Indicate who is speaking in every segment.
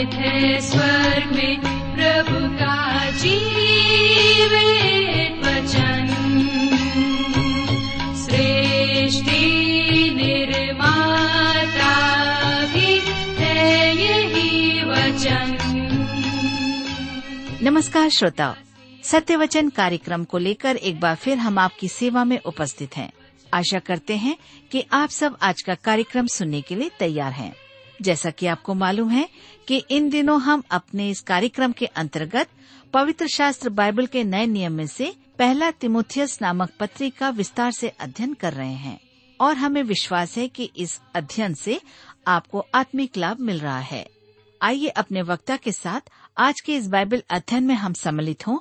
Speaker 1: निहित में प्रभु का वचन। सृष्टि निर्माता भी है यही वचन।
Speaker 2: नमस्कार श्रोताओ सत्य वचन कार्यक्रम को लेकर एक बार फिर हम आपकी सेवा में उपस्थित हैं। आशा करते हैं कि आप सब आज का कार्यक्रम सुनने के लिए तैयार हैं। जैसा कि आपको मालूम है कि इन दिनों हम अपने इस कार्यक्रम के अंतर्गत पवित्र शास्त्र बाइबल के नए नियम में से पहला तिमुथियस नामक पत्री का विस्तार से अध्ययन कर रहे हैं और हमें विश्वास है कि इस अध्ययन से आपको आत्मिक लाभ मिल रहा है। आइए अपने वक्ता के साथ आज के इस बाइबल अध्ययन में हम सम्मिलित हों,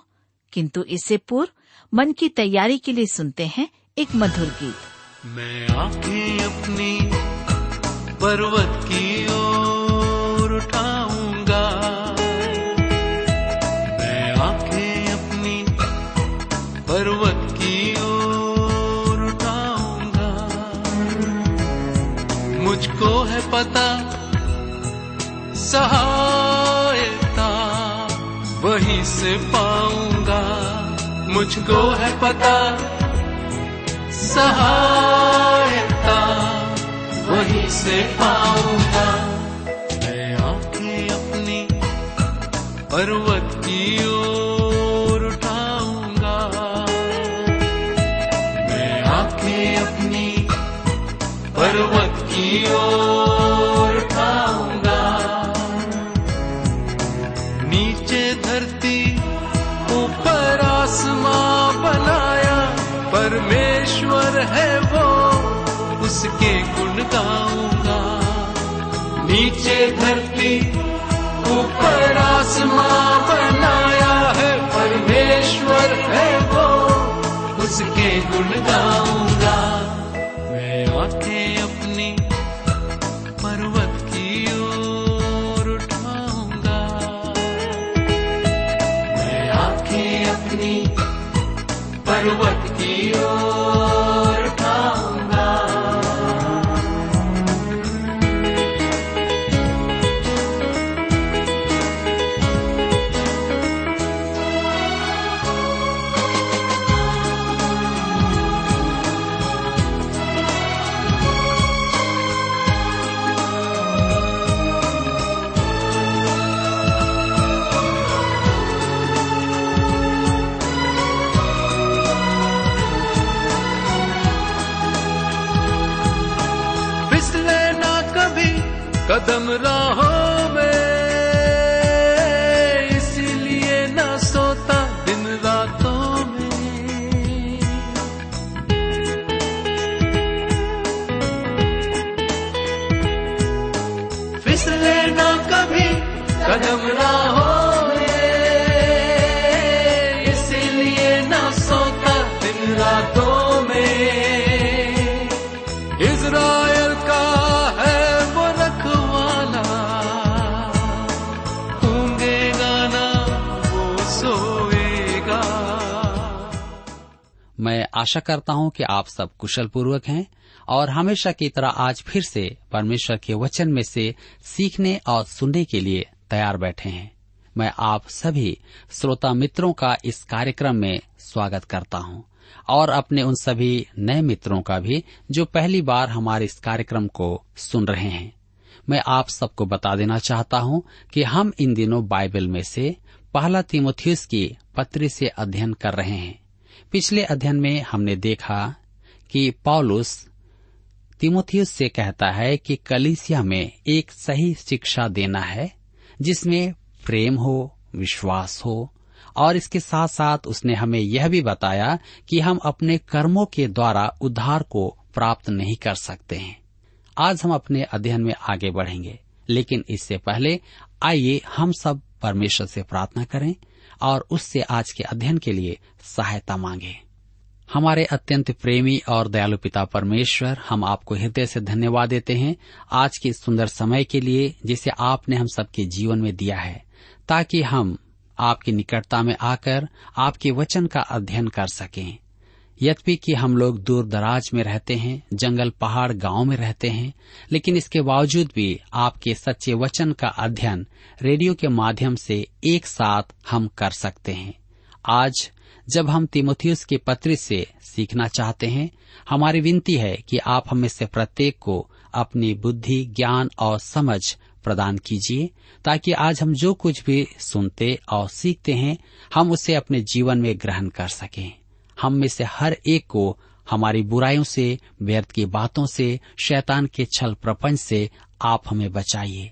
Speaker 2: किंतु इससे पूर्व मन की तैयारी के लिए सुनते हैं एक मधुर गीत।
Speaker 3: मैं आँखें अपनी पर्वत की ओर उठाऊँगा। मैं आँखें अपनी पर्वत की ओर उठाऊँगा। मुझको है पता सहायता, वहीं से पाऊँगा। मुझको है पता सहायता। वहीं से पाऊँगा। मैं आँखें अपनी पर्वत की ओर उठाऊँगा। मैं आँखें अपनी पर्वत की ओर उठाऊँगा। नीचे धरती ऊपर आसमां बनाया, परमेश्वर है वो, उसके गुण गाऊँगा नीचे धरती ऊपर आसमां बनाया है परमेश्वर है वो उसके गुण गाऊँगा। कदम राहों
Speaker 4: आशा करता हूँ कि आप सब कुशल पूर्वक हैं और हमेशा की तरह आज फिर से परमेश्वर के वचन में से सीखने और सुनने के लिए तैयार बैठे हैं। मैं आप सभी श्रोता मित्रों का इस कार्यक्रम में स्वागत करता हूँ और अपने उन सभी नए मित्रों का भी जो पहली बार हमारे इस कार्यक्रम को सुन रहे हैं। मैं आप सबको बता देना चाहता हूँ कि हम इन दिनों बाइबल में से पहला तिमोथियस की पत्री से अध्ययन कर रहे हैं। पिछले अध्ययन में हमने देखा कि पॉलुस तिमोथियस से कहता है कि कलिसिया में एक सही शिक्षा देना है, जिसमें प्रेम हो, विश्वास हो, और इसके साथ साथ उसने हमें यह भी बताया कि हम अपने कर्मों के द्वारा उद्धार को प्राप्त नहीं कर सकते हैं। आज हम अपने अध्ययन में आगे बढ़ेंगे, लेकिन इससे पहले आइए हम सब परमेश्वर से प्रार्थना करें, और उससे आज के अध्ययन के लिए सहायता मांगे। हमारे अत्यंत प्रेमी और दयालु पिता परमेश्वर, हम आपको हृदय से धन्यवाद देते हैं आज के सुंदर समय के लिए जिसे आपने हम सबके जीवन में दिया है, ताकि हम आपकी निकटता में आकर आपके वचन का अध्ययन कर सकें। यद्यपि कि हम लोग दूर दराज में रहते हैं, जंगल पहाड़ गाँव में रहते हैं, लेकिन इसके बावजूद भी आपके सच्चे वचन का अध्ययन रेडियो के माध्यम से एक साथ हम कर सकते हैं। आज जब हम तिमोथियस के पत्र से सीखना चाहते हैं, हमारी विनती है कि आप हमें से प्रत्येक को अपनी बुद्धि, ज्ञान और समझ प्रदान कीजिए, ताकि आज हम जो कुछ भी सुनते और सीखते हैं, हम उसे अपने जीवन में ग्रहण कर सकें। हम में से हर एक को हमारी बुराइयों से, व्यर्थ की बातों से, शैतान के छल प्रपंच से आप हमें बचाइए।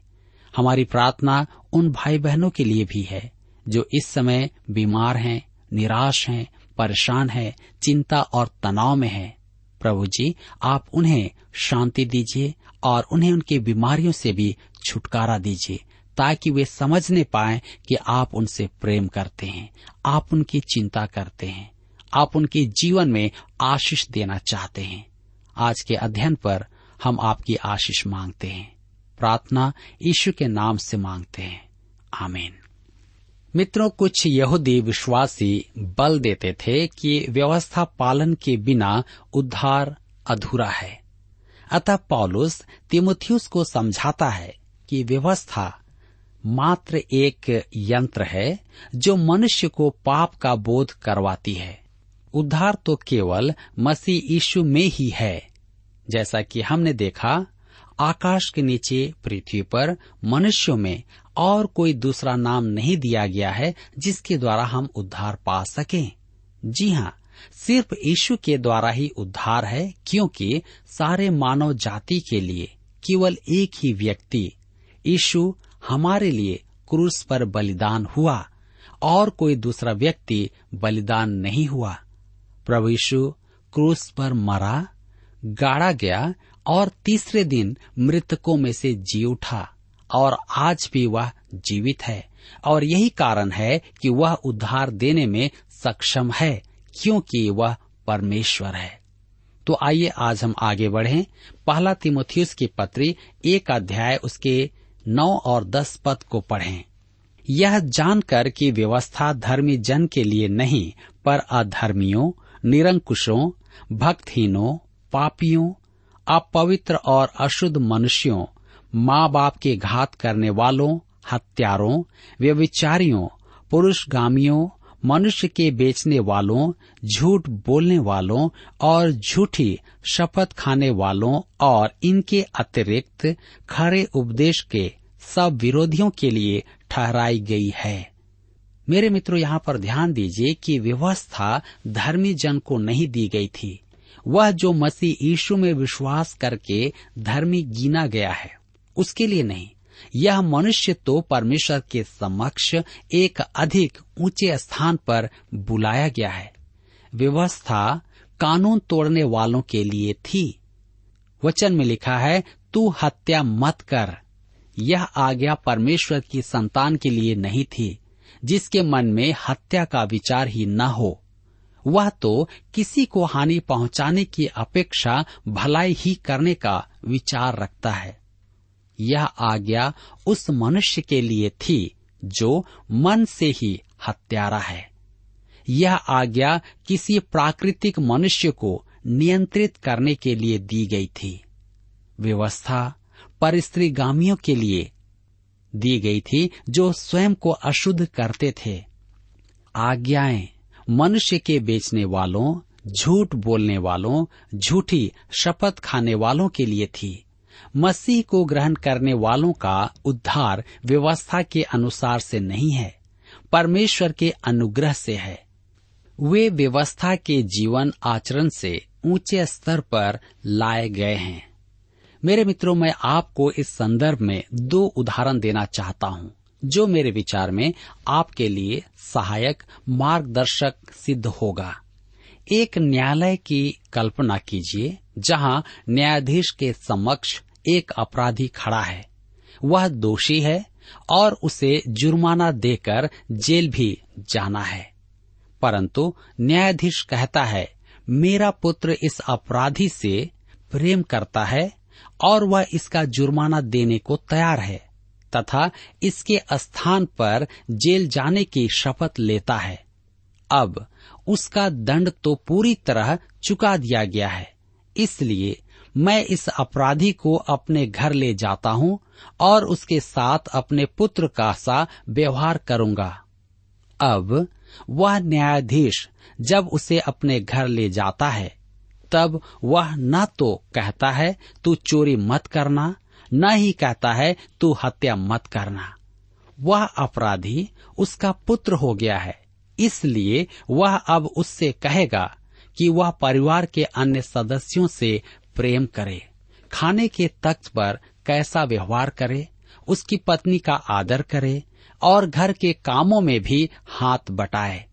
Speaker 4: हमारी प्रार्थना उन भाई बहनों के लिए भी है, जो इस समय बीमार हैं निराश हैं, परेशान हैं, चिंता और तनाव में हैं। प्रभु जी, आप उन्हें शांति दीजिए और उन्हें उनकी बीमारियों से भी छुटकारा दीजिए, ताकि वे समझने पाए कि आप उनसे प्रेम करते हैं, आप उनकी चिंता करते हैं, आप उनके जीवन में आशीष देना चाहते हैं। आज के अध्ययन पर हम आपकी आशीष मांगते हैं, प्रार्थना यीशु के नाम से मांगते हैं। आमीन। मित्रों, कुछ यहूदी विश्वासी बल देते थे कि व्यवस्था पालन के बिना उद्धार अधूरा है। अतः पौलुस तिमुथियुस को समझाता है कि व्यवस्था मात्र एक यंत्र है जो मनुष्य को पाप का बोध करवाती है। उद्धार तो केवल मसीह यीशु में ही है, जैसा कि हमने देखा आकाश के नीचे पृथ्वी पर मनुष्यों में और कोई दूसरा नाम नहीं दिया गया है जिसके द्वारा हम उद्धार पा सकें। जी हाँ सिर्फ़ यीशु के द्वारा ही उद्धार है, क्योंकि सारे मानव जाति के लिए केवल एक ही व्यक्ति, यीशु, हमारे लिए क्रूस पर बलिदान हुआ और कोई दूसरा व्यक्ति बलिदान नहीं हुआ। प्रभु यीशु क्रूस पर मरा, गाड़ा गया और तीसरे दिन मृतकों में से जी उठा, और आज भी वह जीवित है। और यही कारण है कि वह उद्धार देने में सक्षम है, क्योंकि वह परमेश्वर है। तो आइए आज हम आगे बढ़ें। पहला तिमोथियस की पत्री, एक अध्याय, उसके नौ और दस पद को पढ़ें। यह जानकर कि व्यवस्था धर्मी जन के लिए नहीं, पर अधर्मियों, निरंकुशों, भक्तहीनों, पापियों अपवित्र और अशुद्ध मनुष्यों माँ बाप के घात करने वालों, हत्यारों व्यविचारियों पुरुषगामियों, मनुष्य के बेचने वालों, झूठ बोलने वालों और झूठी शपथ खाने वालों और इनके अतिरिक्त खरे उपदेश के सब विरोधियों के लिए ठहराई गई है। मेरे मित्रों, यहाँ पर ध्यान दीजिए कि व्यवस्था धर्मी जन को नहीं दी गई थी। वह जो मसीह यीशु में विश्वास करके धर्मी गिना गया है, उसके लिए नहीं। यह मनुष्य तो परमेश्वर के समक्ष एक अधिक ऊँचे स्थान पर बुलाया गया है। व्यवस्था कानून तोड़ने वालों के लिए थी। वचन में लिखा है, तू हत्या मत कर। यह आज्ञा परमेश्वर की संतान के लिए नहीं थी, जिसके मन में हत्या का विचार ही न हो। वह तो किसी को हानि पहुँचाने की अपेक्षा भलाई ही करने का विचार रखता है। यह आज्ञा उस मनुष्य के लिए थी जो मन से ही हत्यारा है। यह आज्ञा किसी प्राकृतिक मनुष्य को नियंत्रित करने के लिए दी गई थी। व्यवस्था परिस्त्रीगामियों के लिए दी गई थी जो स्वयं को अशुद्ध करते थे। आज्ञाएँ मनुष्य के बेचने वालों, झूठ बोलने वालों, झूठी शपथ खाने वालों के लिए थी। मसीह को ग्रहण करने वालों का उद्धार व्यवस्था के अनुसार से नहीं है, परमेश्वर के अनुग्रह से है। वे व्यवस्था के जीवन आचरण से ऊँचे स्तर पर लाए गए हैं। मेरे मित्रों, मैं आपको इस संदर्भ में दो उदाहरण देना चाहता हूँ। जो मेरे विचार में आपके लिए सहायक, मार्गदर्शक सिद्ध होगा। एक न्यायालय की कल्पना कीजिए, जहाँ न्यायाधीश के समक्ष एक अपराधी खड़ा है। वह दोषी है और उसे जुर्माना देकर जेल भी जाना है। परंतु न्यायाधीश कहता है, मेरा पुत्र इस अपराधी से प्रेम करता है और वह इसका जुर्माना देने को तैयार है। तथा इसके स्थान पर जेल जाने की शपथ लेता है। अब उसका दंड तो पूरी तरह चुका दिया गया है। इसलिए मैं इस अपराधी को अपने घर ले जाता हूँ और उसके साथ अपने पुत्र का सा व्यवहार करूँगा। अब वह न्यायाधीश जब उसे अपने घर ले जाता है, तब वह न तो कहता है, तू चोरी मत करना न ही कहता है, तू हत्या मत करना। वह अपराधी उसका पुत्र हो गया है। इसलिए वह अब उससे कहेगा कि वह परिवार के अन्य सदस्यों से प्रेम करे, खाने के तख्त पर कैसा व्यवहार करे, उसकी पत्नी का आदर करे और घर के कामों में भी हाथ बटाए।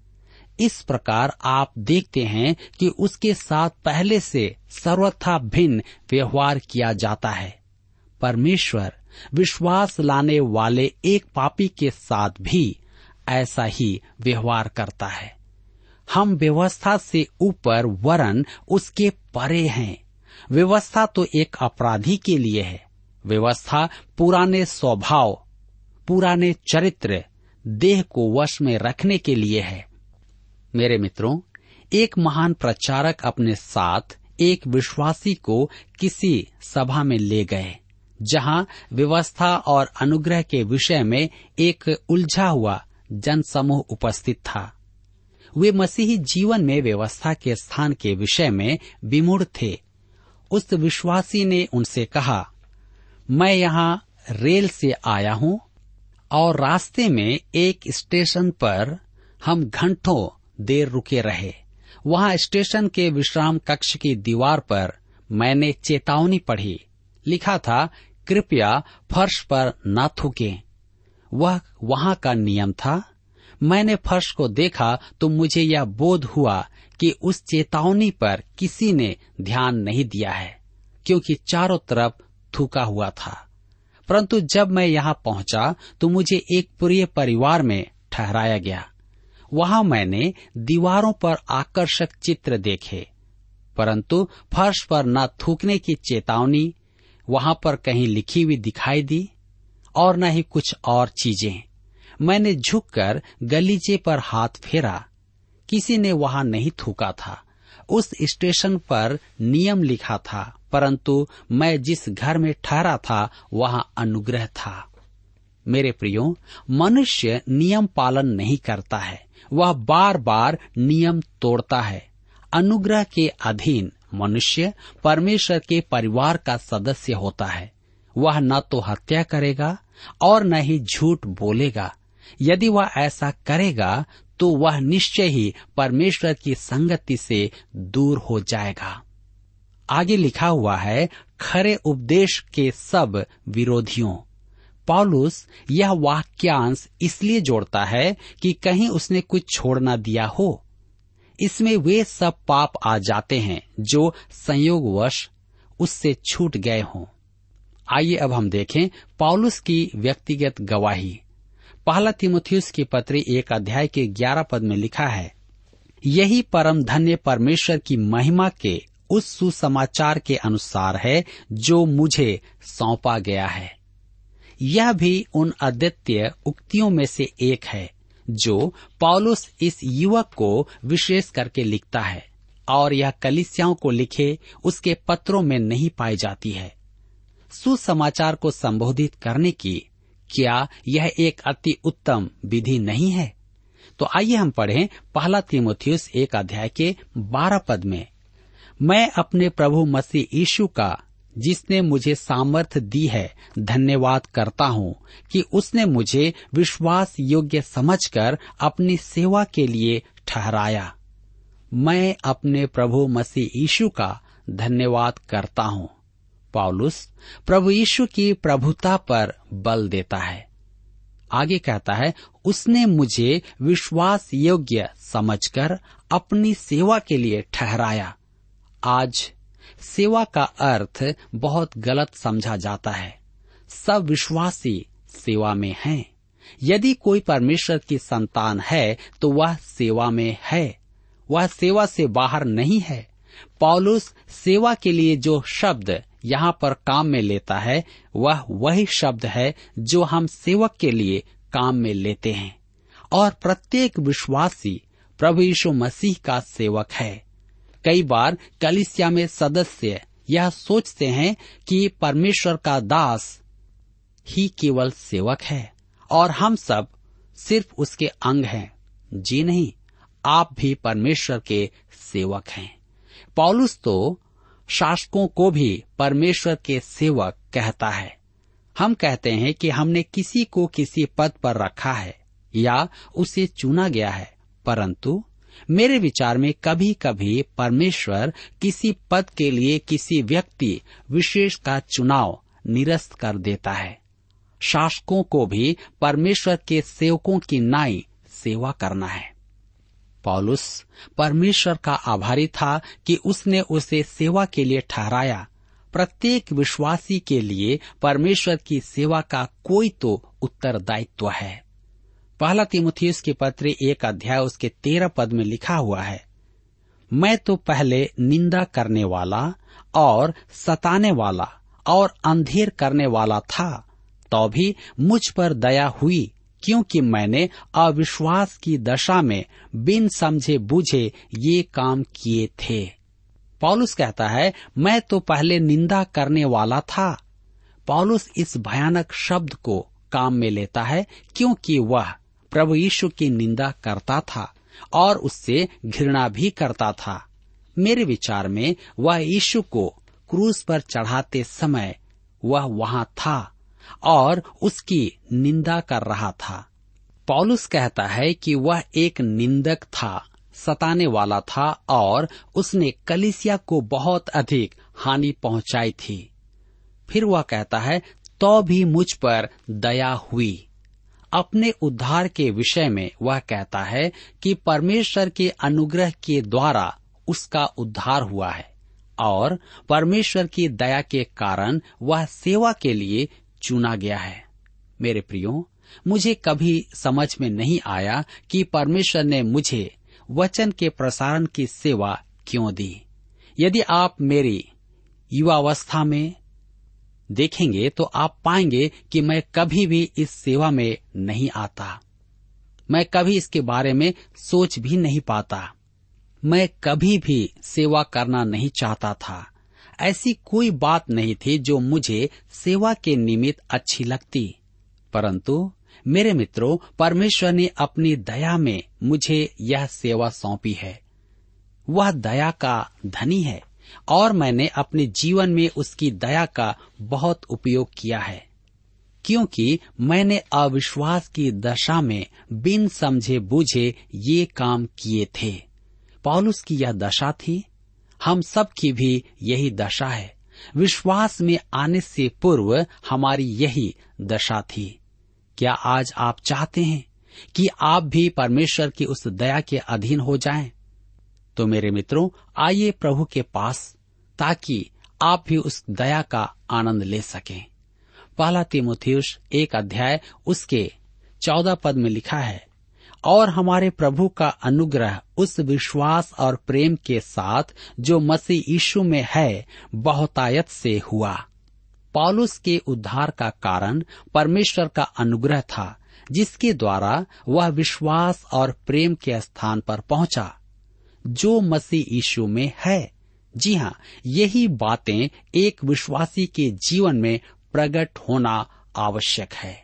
Speaker 4: इस प्रकार आप देखते हैं कि उसके साथ पहले से सर्वथा भिन्न व्यवहार किया जाता है। परमेश्वर विश्वास लाने वाले एक पापी के साथ भी ऐसा ही व्यवहार करता है। हम व्यवस्था से ऊपर वरन उसके परे हैं। व्यवस्था तो एक अपराधी के लिए है। व्यवस्था पुराने स्वभाव, पुराने चरित्र, देह को वश में रखने के लिए है। मेरे मित्रों, एक महान प्रचारक अपने साथ एक विश्वासी को किसी सभा में ले गए। जहाँ व्यवस्था और अनुग्रह के विषय में एक उलझा हुआ जनसमूह उपस्थित था। वे मसीही जीवन में व्यवस्था के स्थान के विषय में विमूढ़ थे। उस विश्वासी ने उनसे कहा, मैं यहाँ रेल से आया हूँ और रास्ते में एक स्टेशन पर हम घंटों देर रुके रहे। वहाँ स्टेशन के विश्राम कक्ष की दीवार पर मैंने चेतावनी पढ़ी। लिखा था कृपया फर्श पर न थूके। वह वहाँ का नियम था। मैंने फर्श को देखा तो मुझे यह बोध हुआ कि उस चेतावनी पर किसी ने ध्यान नहीं दिया है, क्योंकि चारों तरफ़ थूका हुआ था। परंतु जब मैं यहाँ पहुँचा तो मुझे एक प्रिय परिवार में ठहराया गया। वहाँ मैंने दीवारों पर आकर्षक चित्र देखे, परंतु फर्श पर न थूकने की चेतावनी वहाँ पर कहीं लिखी हुई दिखाई दी, और न ही कुछ और चीज़ें। मैंने झुककर गलीचे पर हाथ फेरा। किसी ने वहाँ नहीं थूका था। उस स्टेशन पर नियम लिखा था, परंतु मैं जिस घर में ठहरा था, वहाँ अनुग्रह था। मेरे प्रियो, मनुष्य नियम पालन नहीं करता है। वह बार बार नियम तोड़ता है। अनुग्रह के अधीन मनुष्य परमेश्वर के परिवार का सदस्य होता है। वह न तो हत्या करेगा और न ही झूठ बोलेगा। यदि वह ऐसा करेगा तो वह निश्चय ही परमेश्वर की संगति से दूर हो जाएगा। आगे लिखा हुआ है, खरे उपदेश के सब विरोधियों। पॉलुस यह वाक्यांश इसलिए जोड़ता है कि कहीं उसने कुछ छोड़ना दिया हो। इसमें वे सब पाप आ जाते हैं जो संयोगवश उससे छूट गए हों। आइए अब हम देखें पॉलुस की व्यक्तिगत गवाही। पहला तिमुथियुस की पत्री एक अध्याय के ग्यारह पद में लिखा है, यही परम धन्य परमेश्वर की महिमा के उस सुसमाचार के अनुसार है जो मुझे सौंपा गया है। यह भी उन अद्वितीय उक्तियों में से एक है। जो पॉलुस इस युवक को विशेष करके लिखता है, और यह कलिसियाओं को लिखे उसके पत्रों में नहीं पाई जाती है। सुसमाचार को संबोधित करने की क्या यह एक अति उत्तम विधि नहीं है? तो आइए हम पढ़ें पहला तिमोथियस एक अध्याय के बारह पद में। मैं अपने प्रभु मसीह यीशु का जिसने मुझे सामर्थ दी है, धन्यवाद करता हूँ कि उसने मुझे विश्वास योग्य समझकर अपनी सेवा के लिए ठहराया। मैं अपने प्रभु मसीह यीशु का धन्यवाद करता हूँ। पॉलुस प्रभु यीशु की प्रभुता पर बल देता है। आगे कहता है, उसने मुझे विश्वास योग्य समझकर अपनी सेवा के लिए ठहराया। आज सेवा का अर्थ बहुत गलत समझा जाता है। सब विश्वासी सेवा में हैं। यदि कोई परमेश्वर की संतान है तो वह सेवा में है। वह सेवा से बाहर नहीं है। पॉलुस सेवा के लिए जो शब्द यहाँ पर काम में लेता है, वह वही शब्द है जो हम सेवक के लिए काम में लेते हैं। और प्रत्येक विश्वासी प्रभु यीशु मसीह का सेवक है। कई बार कलिसिया में सदस्य यह सोचते हैं कि परमेश्वर का दास ही केवल सेवक है और हम सब सिर्फ़ उसके अंग हैं। जी नहीं, आप भी परमेश्वर के सेवक हैं। पौलुस तो शासकों को भी परमेश्वर के सेवक कहता है। हम कहते हैं कि हमने किसी को किसी पद पर रखा है या उसे चुना गया है, परंतु मेरे विचार में कभी कभी परमेश्वर किसी पद के लिए किसी व्यक्ति विशेष का चुनाव निरस्त कर देता है। शासकों को भी परमेश्वर के सेवकों की नाई सेवा करना है। पॉलुस परमेश्वर का आभारी था कि उसने उसे सेवा के लिए ठहराया। प्रत्येक विश्वासी के लिए परमेश्वर की सेवा का कोई तो उत्तरदायित्व है। पहला तिमुथियस के पत्र एक अध्याय उसके तेरह पद में लिखा हुआ है, मैं तो पहले निंदा करने वाला और सताने वाला और अंधेर करने वाला था तो भी मुझ पर दया हुई, क्योंकि मैंने अविश्वास की दशा में बिन समझे बूझे ये काम किए थे। पौलुस कहता है, मैं तो पहले निंदा करने वाला था। पौलुस इस भयानक शब्द को काम में लेता है, क्योंकि वह प्रभु यीशु की निंदा करता था और उससे घृणा भी करता था। मेरे विचार में वह यीशु को क्रूस पर चढ़ाते समय वह वहाँ था और उसकी निंदा कर रहा था। पॉलुस कहता है कि वह एक निंदक था, सताने वाला था और उसने कलिसिया को बहुत अधिक हानि पहुंचाई थी। फिर वह कहता है तो भी मुझ पर दया हुई। अपने उद्धार के विषय में वह कहता है कि परमेश्वर के अनुग्रह के द्वारा उसका उद्धार हुआ है, और परमेश्वर की दया के कारण वह सेवा के लिए चुना गया है। मेरे प्रियो, मुझे कभी समझ में नहीं आया कि परमेश्वर ने मुझे वचन के प्रसारण की सेवा क्यों दी। यदि आप मेरी युवावस्था में देखेंगे तो आप पाएँगे कि मैं कभी भी इस सेवा में नहीं आता। मैं कभी इसके बारे में सोच भी नहीं पाता। मैं कभी भी सेवा करना नहीं चाहता था। ऐसी कोई बात नहीं थी जो मुझे सेवा के निमित्त अच्छी लगती। परंतु मेरे मित्रों, परमेश्वर ने अपनी दया में मुझे यह सेवा सौंपी है। वह दया का धनी है। और मैंने अपने जीवन में उसकी दया का बहुत उपयोग किया है, क्योंकि मैंने अविश्वास की दशा में बिन समझे बूझे ये काम किए थे। पौलुस की यह दशा थी, हम सब की भी यही दशा है। विश्वास में आने से पूर्व हमारी यही दशा थी। क्या आज आप चाहते हैं कि आप भी परमेश्वर की उस दया के अधीन हो जाएँ? तो मेरे मित्रों, आइए प्रभु के पास, ताकि आप भी उस दया का आनंद ले सकें। पहला तिमोथियस एक अध्याय, उसके चौदह पद में लिखा है, और हमारे प्रभु का अनुग्रह उस विश्वास और प्रेम के साथ जो मसीह यीशु में है, बहुतायत से हुआ। पॉलुस के उद्धार का कारण परमेश्वर का अनुग्रह था, जिसके द्वारा वह विश्वास और प्रेम के स्थान पर पहुँचा। जो मसीह यीशु में है। जी हाँ यही बातें एक विश्वासी के जीवन में प्रकट होना आवश्यक है।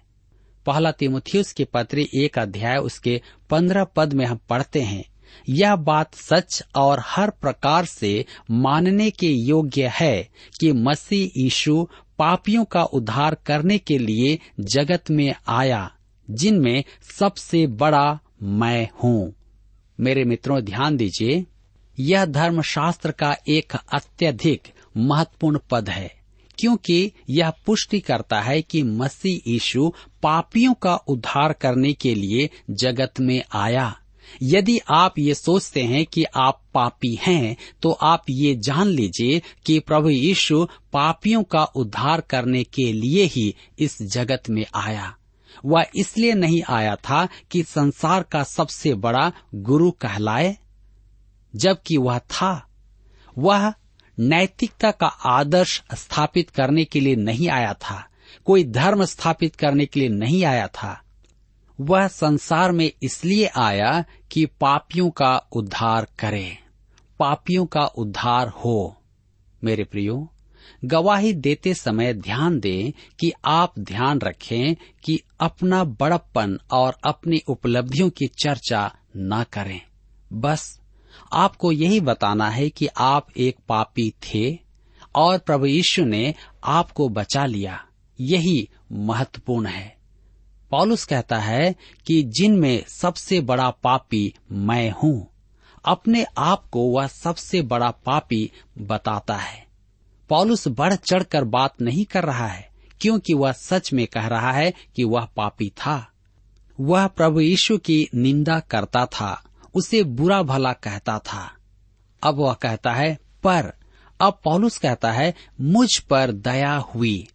Speaker 4: पहला तिमुथियुस के पत्र एक अध्याय उसके पंद्रह पद में हम पढ़ते हैं, यह बात सच और हर प्रकार से मानने के योग्य है कि मसीह यीशु पापियों का उद्धार करने के लिए जगत में आया, जिनमें सबसे बड़ा मैं हूँ। मेरे मित्रों, ध्यान दीजिए, यह धर्मशास्त्र का एक अत्यधिक महत्वपूर्ण पद है, क्योंकि यह पुष्टि करता है कि मसीह यीशु पापियों का उद्धार करने के लिए जगत में आया। यदि आप ये सोचते हैं कि आप पापी हैं तो आप ये जान लीजिए कि प्रभु यीशु पापियों का उद्धार करने के लिए ही इस जगत में आया। वह इसलिए नहीं आया था कि संसार का सबसे बड़ा गुरु कहलाए, जबकि वह था। वह नैतिकता का आदर्श स्थापित करने के लिए नहीं आया था, कोई धर्म स्थापित करने के लिए नहीं आया था। वह संसार में इसलिए आया कि पापियों का उद्धार करे, पापियों का उद्धार हो। मेरे प्रियो गवाही देते समय ध्यान दें कि आप ध्यान रखें कि अपना बड़प्पन और अपनी उपलब्धियों की चर्चा न करें। बस, आपको यही बताना है कि आप एक पापी थे और प्रभु यीशु ने आपको बचा लिया। यही महत्वपूर्ण है। पॉलुस कहता है कि जिनमें सबसे बड़ा पापी मैं हूँ, अपने आप को वह सबसे बड़ा पापी बताता है। पॉलुस बढ़ चढ़कर बात नहीं कर रहा है, क्योंकि वह सच में कह रहा है कि वह पापी था। वह प्रभु यीशु की निंदा करता था, उसे बुरा भला कहता था। अब वह कहता है, पर। अब पौलुस कहता है, मुझ पर दया हुई।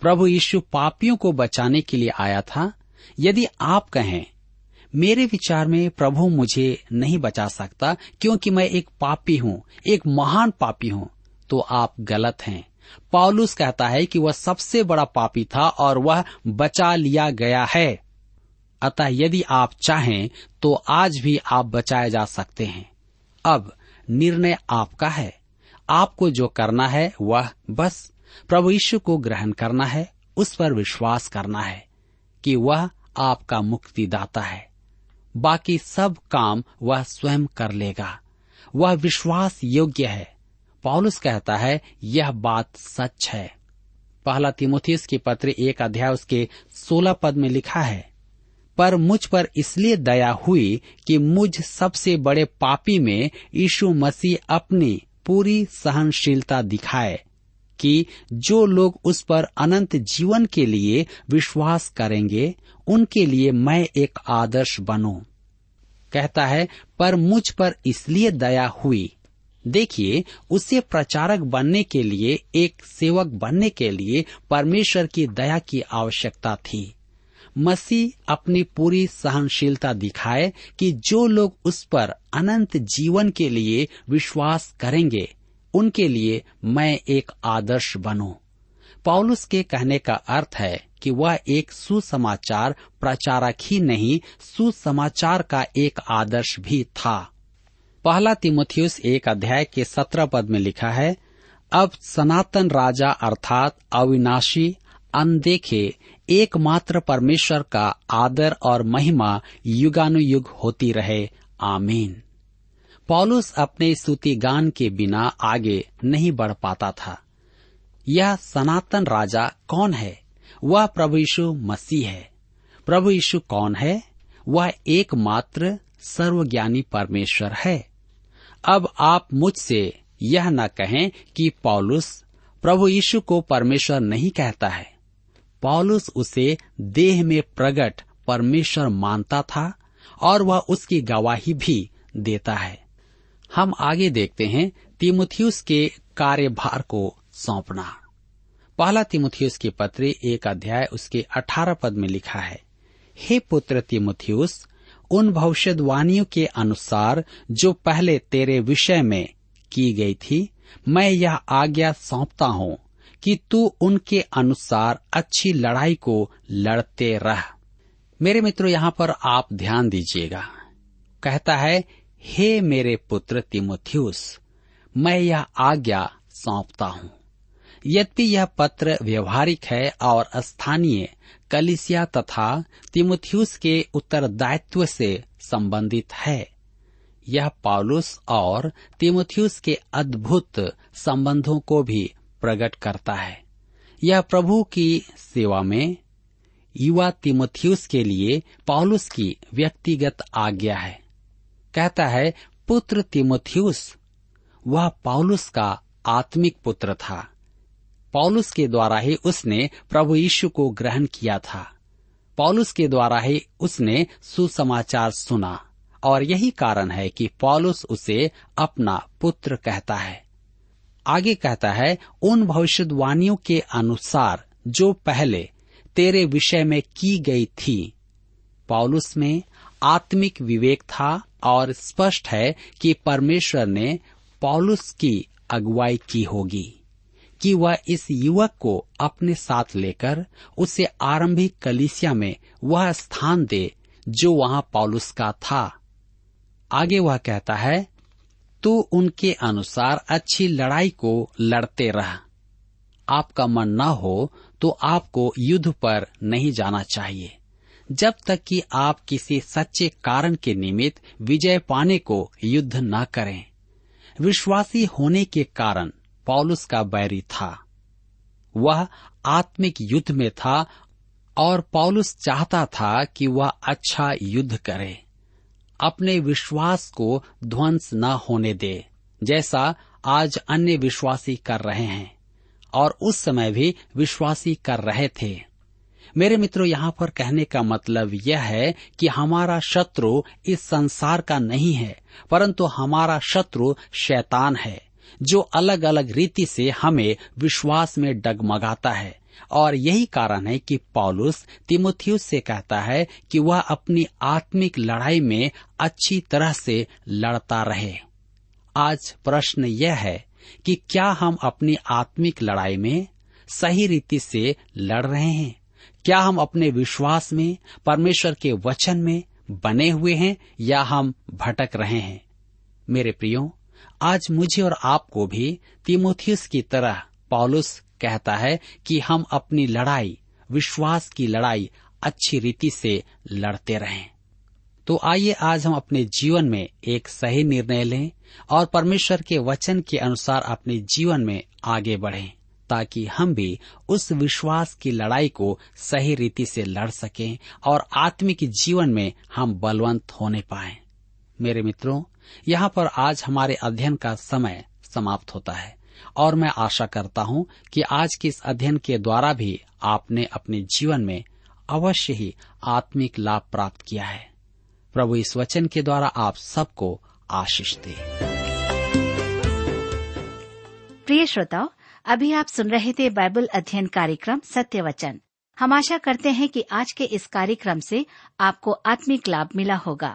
Speaker 4: प्रभु यीशु पापियों को बचाने के लिए आया था। यदि आप कहें, मेरे विचार में प्रभु मुझे नहीं बचा सकता, क्योंकि मैं एक पापी हूँ, एक महान पापी हूँ। तो आप गलत हैं। पॉलुस कहता है कि वह सबसे बड़ा पापी था और वह बचा लिया गया है। अतः यदि आप चाहें तो आज भी आप बचाए जा सकते हैं। अब, निर्णय आपका है। आपको जो करना है, वह बस प्रभु यीशु को ग्रहण करना है, उस पर विश्वास करना है कि वह आपका मुक्तिदाता है। बाकी सब काम वह स्वयं कर लेगा। वह विश्वास योग्य है। पौलुस कहता है, यह बात सच है पहला तिमोथियस की पत्र एक अध्याय उसके सोलह पद में लिखा है, पर मुझ पर इसलिए दया हुई कि मुझ सबसे बड़े पापी में यीशु मसीह अपनी पूरी सहनशीलता दिखाए कि जो लोग उस पर अनंत जीवन के लिए विश्वास करेंगे, उनके लिए मैं एक आदर्श बनूं। कहता है, पर मुझ पर इसलिए दया हुई देखिए, उसे प्रचारक बनने के लिए, एक सेवक बनने के लिए परमेश्वर की दया की आवश्यकता थी मसीह अपनी पूरी सहनशीलता दिखाए कि जो लोग उस पर अनंत जीवन के लिए विश्वास करेंगे, उनके लिए मैं एक आदर्श बनूं। पौलुस के कहने का अर्थ है कि वह एक सुसमाचार प्रचारक ही नहीं, सुसमाचार का एक आदर्श भी था पहला तिमोथियस एक अध्याय के सत्रह पद में लिखा है, अब सनातन राजा अर्थात अविनाशी अनदेखे एकमात्र परमेश्वर का आदर और महिमा युगानुयुग होती रहे। आमीन। पॉलुस अपने स्तुति गान के बिना आगे नहीं बढ़ पाता था। यह सनातन राजा कौन है? वह प्रभु यीशु मसीह है। प्रभु यीशु कौन है? वह एकमात्र सर्वज्ञानी परमेश्वर है। अब आप मुझसे यह न कहें कि पौलुस प्रभु यीशु को परमेश्वर नहीं कहता है। पौलुस उसे देह में प्रकट परमेश्वर मानता था और वह उसकी गवाही भी देता है। हम आगे देखते हैं तिमुथियुस के कार्यभार को सौंपना। पहला तिमुथियुस की पत्र एक अध्याय उसके अठारह पद में लिखा है, हे पुत्र तिमुथियुस उन भविष्यवाणियों के अनुसार जो पहले तेरे विषय में की गई थी, मैं यह आज्ञा सौंपता हूँ कि तू उनके अनुसार अच्छी लड़ाई को लड़ते रह। मेरे मित्रों, यहाँ पर आप ध्यान दीजिएगा। कहता है, हे मेरे पुत्र तिमोथ्यूस, मैं यह आज्ञा सौंपता हूँ। यद्यपि यह पत्र व्यवहारिक है और स्थानीय कलिसिया तथा तिमुथियुस के उत्तरदायित्व से संबंधित है। यह पॉलुस और तिमुथियुस के अद्भुत संबंधों को भी प्रकट करता है। यह प्रभु की सेवा में युवा तिमुथियुस के लिए पॉलुस की व्यक्तिगत आज्ञा है। कहता है, पुत्र तिमुथियुस, वह पॉलुस का आत्मिक पुत्र था। पौलुस के द्वारा ही उसने प्रभु यीशु को ग्रहण किया था। पौलुस के द्वारा ही उसने सुसमाचार सुना, और यही कारण है कि पौलुस उसे अपना पुत्र कहता है। आगे कहता है, उन भविष्यवाणियों के अनुसार जो पहले तेरे विषय में की गई थी, पौलुस में आत्मिक विवेक था, और स्पष्ट है कि परमेश्वर ने पौलुस की अगुवाई की होगी। कि वह इस युवक को अपने साथ लेकर उसे आरंभिक कलिसिया में वह स्थान दे जो वहाँ पौलुस का था। आगे वह कहता है, तू उनके अनुसार अच्छी लड़ाई को लड़ते रह। आपका मन न हो तो आपको युद्ध पर नहीं जाना चाहिए। जब तक कि आप किसी सच्चे कारण के निमित्त विजय पाने को युद्ध न करें। विश्वासी होने के कारण पौलुस का बैरी था। वह आत्मिक युद्ध में था और पौलुस चाहता था कि वह अच्छा युद्ध करे। अपने विश्वास को ध्वंस न होने दे, जैसा आज अन्य विश्वासी कर रहे हैं, और उस समय भी विश्वासी कर रहे थे। मेरे मित्रों, यहाँ पर कहने का मतलब यह है कि हमारा शत्रु इस संसार का नहीं है, परंतु हमारा शत्रु शैतान है। जो अलग अलग रीति से हमें विश्वास में डगमगाता है। और यही कारण है कि पॉलुस तिमोथियस से कहता है कि वह अपनी आत्मिक लड़ाई में अच्छी तरह से लड़ता रहे। आज प्रश्न यह है कि क्या हम अपनी आत्मिक लड़ाई में सही रीति से लड़ रहे हैं? क्या हम अपने विश्वास में, परमेश्वर के वचन में बने हुए हैं या हम भटक रहे हैं? मेरे प्रियो आज मुझे और आपको भी तिमोथियस की तरह पॉलुस कहता है कि हम अपनी लड़ाई, विश्वास की लड़ाई अच्छी रीति से लड़ते रहें। तो आइए आज हम अपने जीवन में एक सही निर्णय लें और परमेश्वर के वचन के अनुसार अपने जीवन में आगे बढ़ें, ताकि हम भी उस विश्वास की लड़ाई को सही रीति से लड़ सकें और आत्मिक जीवन में हम बलवंत होने पाए। मेरे मित्रों यहाँ पर आज हमारे अध्ययन का समय समाप्त होता है, और मैं आशा करता हूँ कि आज के इस अध्ययन के द्वारा भी आपने अपने जीवन में अवश्य ही आत्मिक लाभ प्राप्त किया है। प्रभु इस वचन के द्वारा आप सबको आशीष दे।
Speaker 2: प्रिय श्रोताओ, अभी आप सुन रहे थे बाइबल अध्ययन कार्यक्रम सत्य वचन हम आशा करते हैं कि आज के इस कार्यक्रम से आपको आत्मिक लाभ मिला होगा।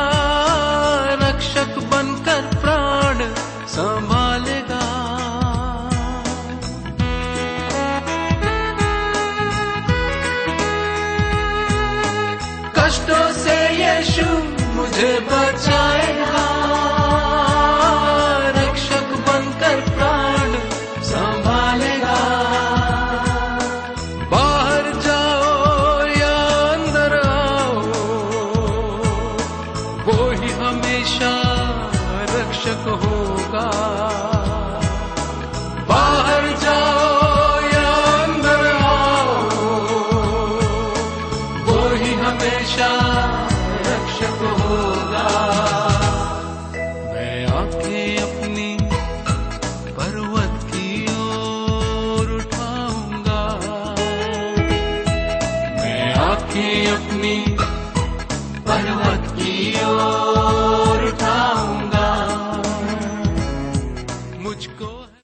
Speaker 3: संभालेगा। कष्टों से यीशु मुझे बचाएगा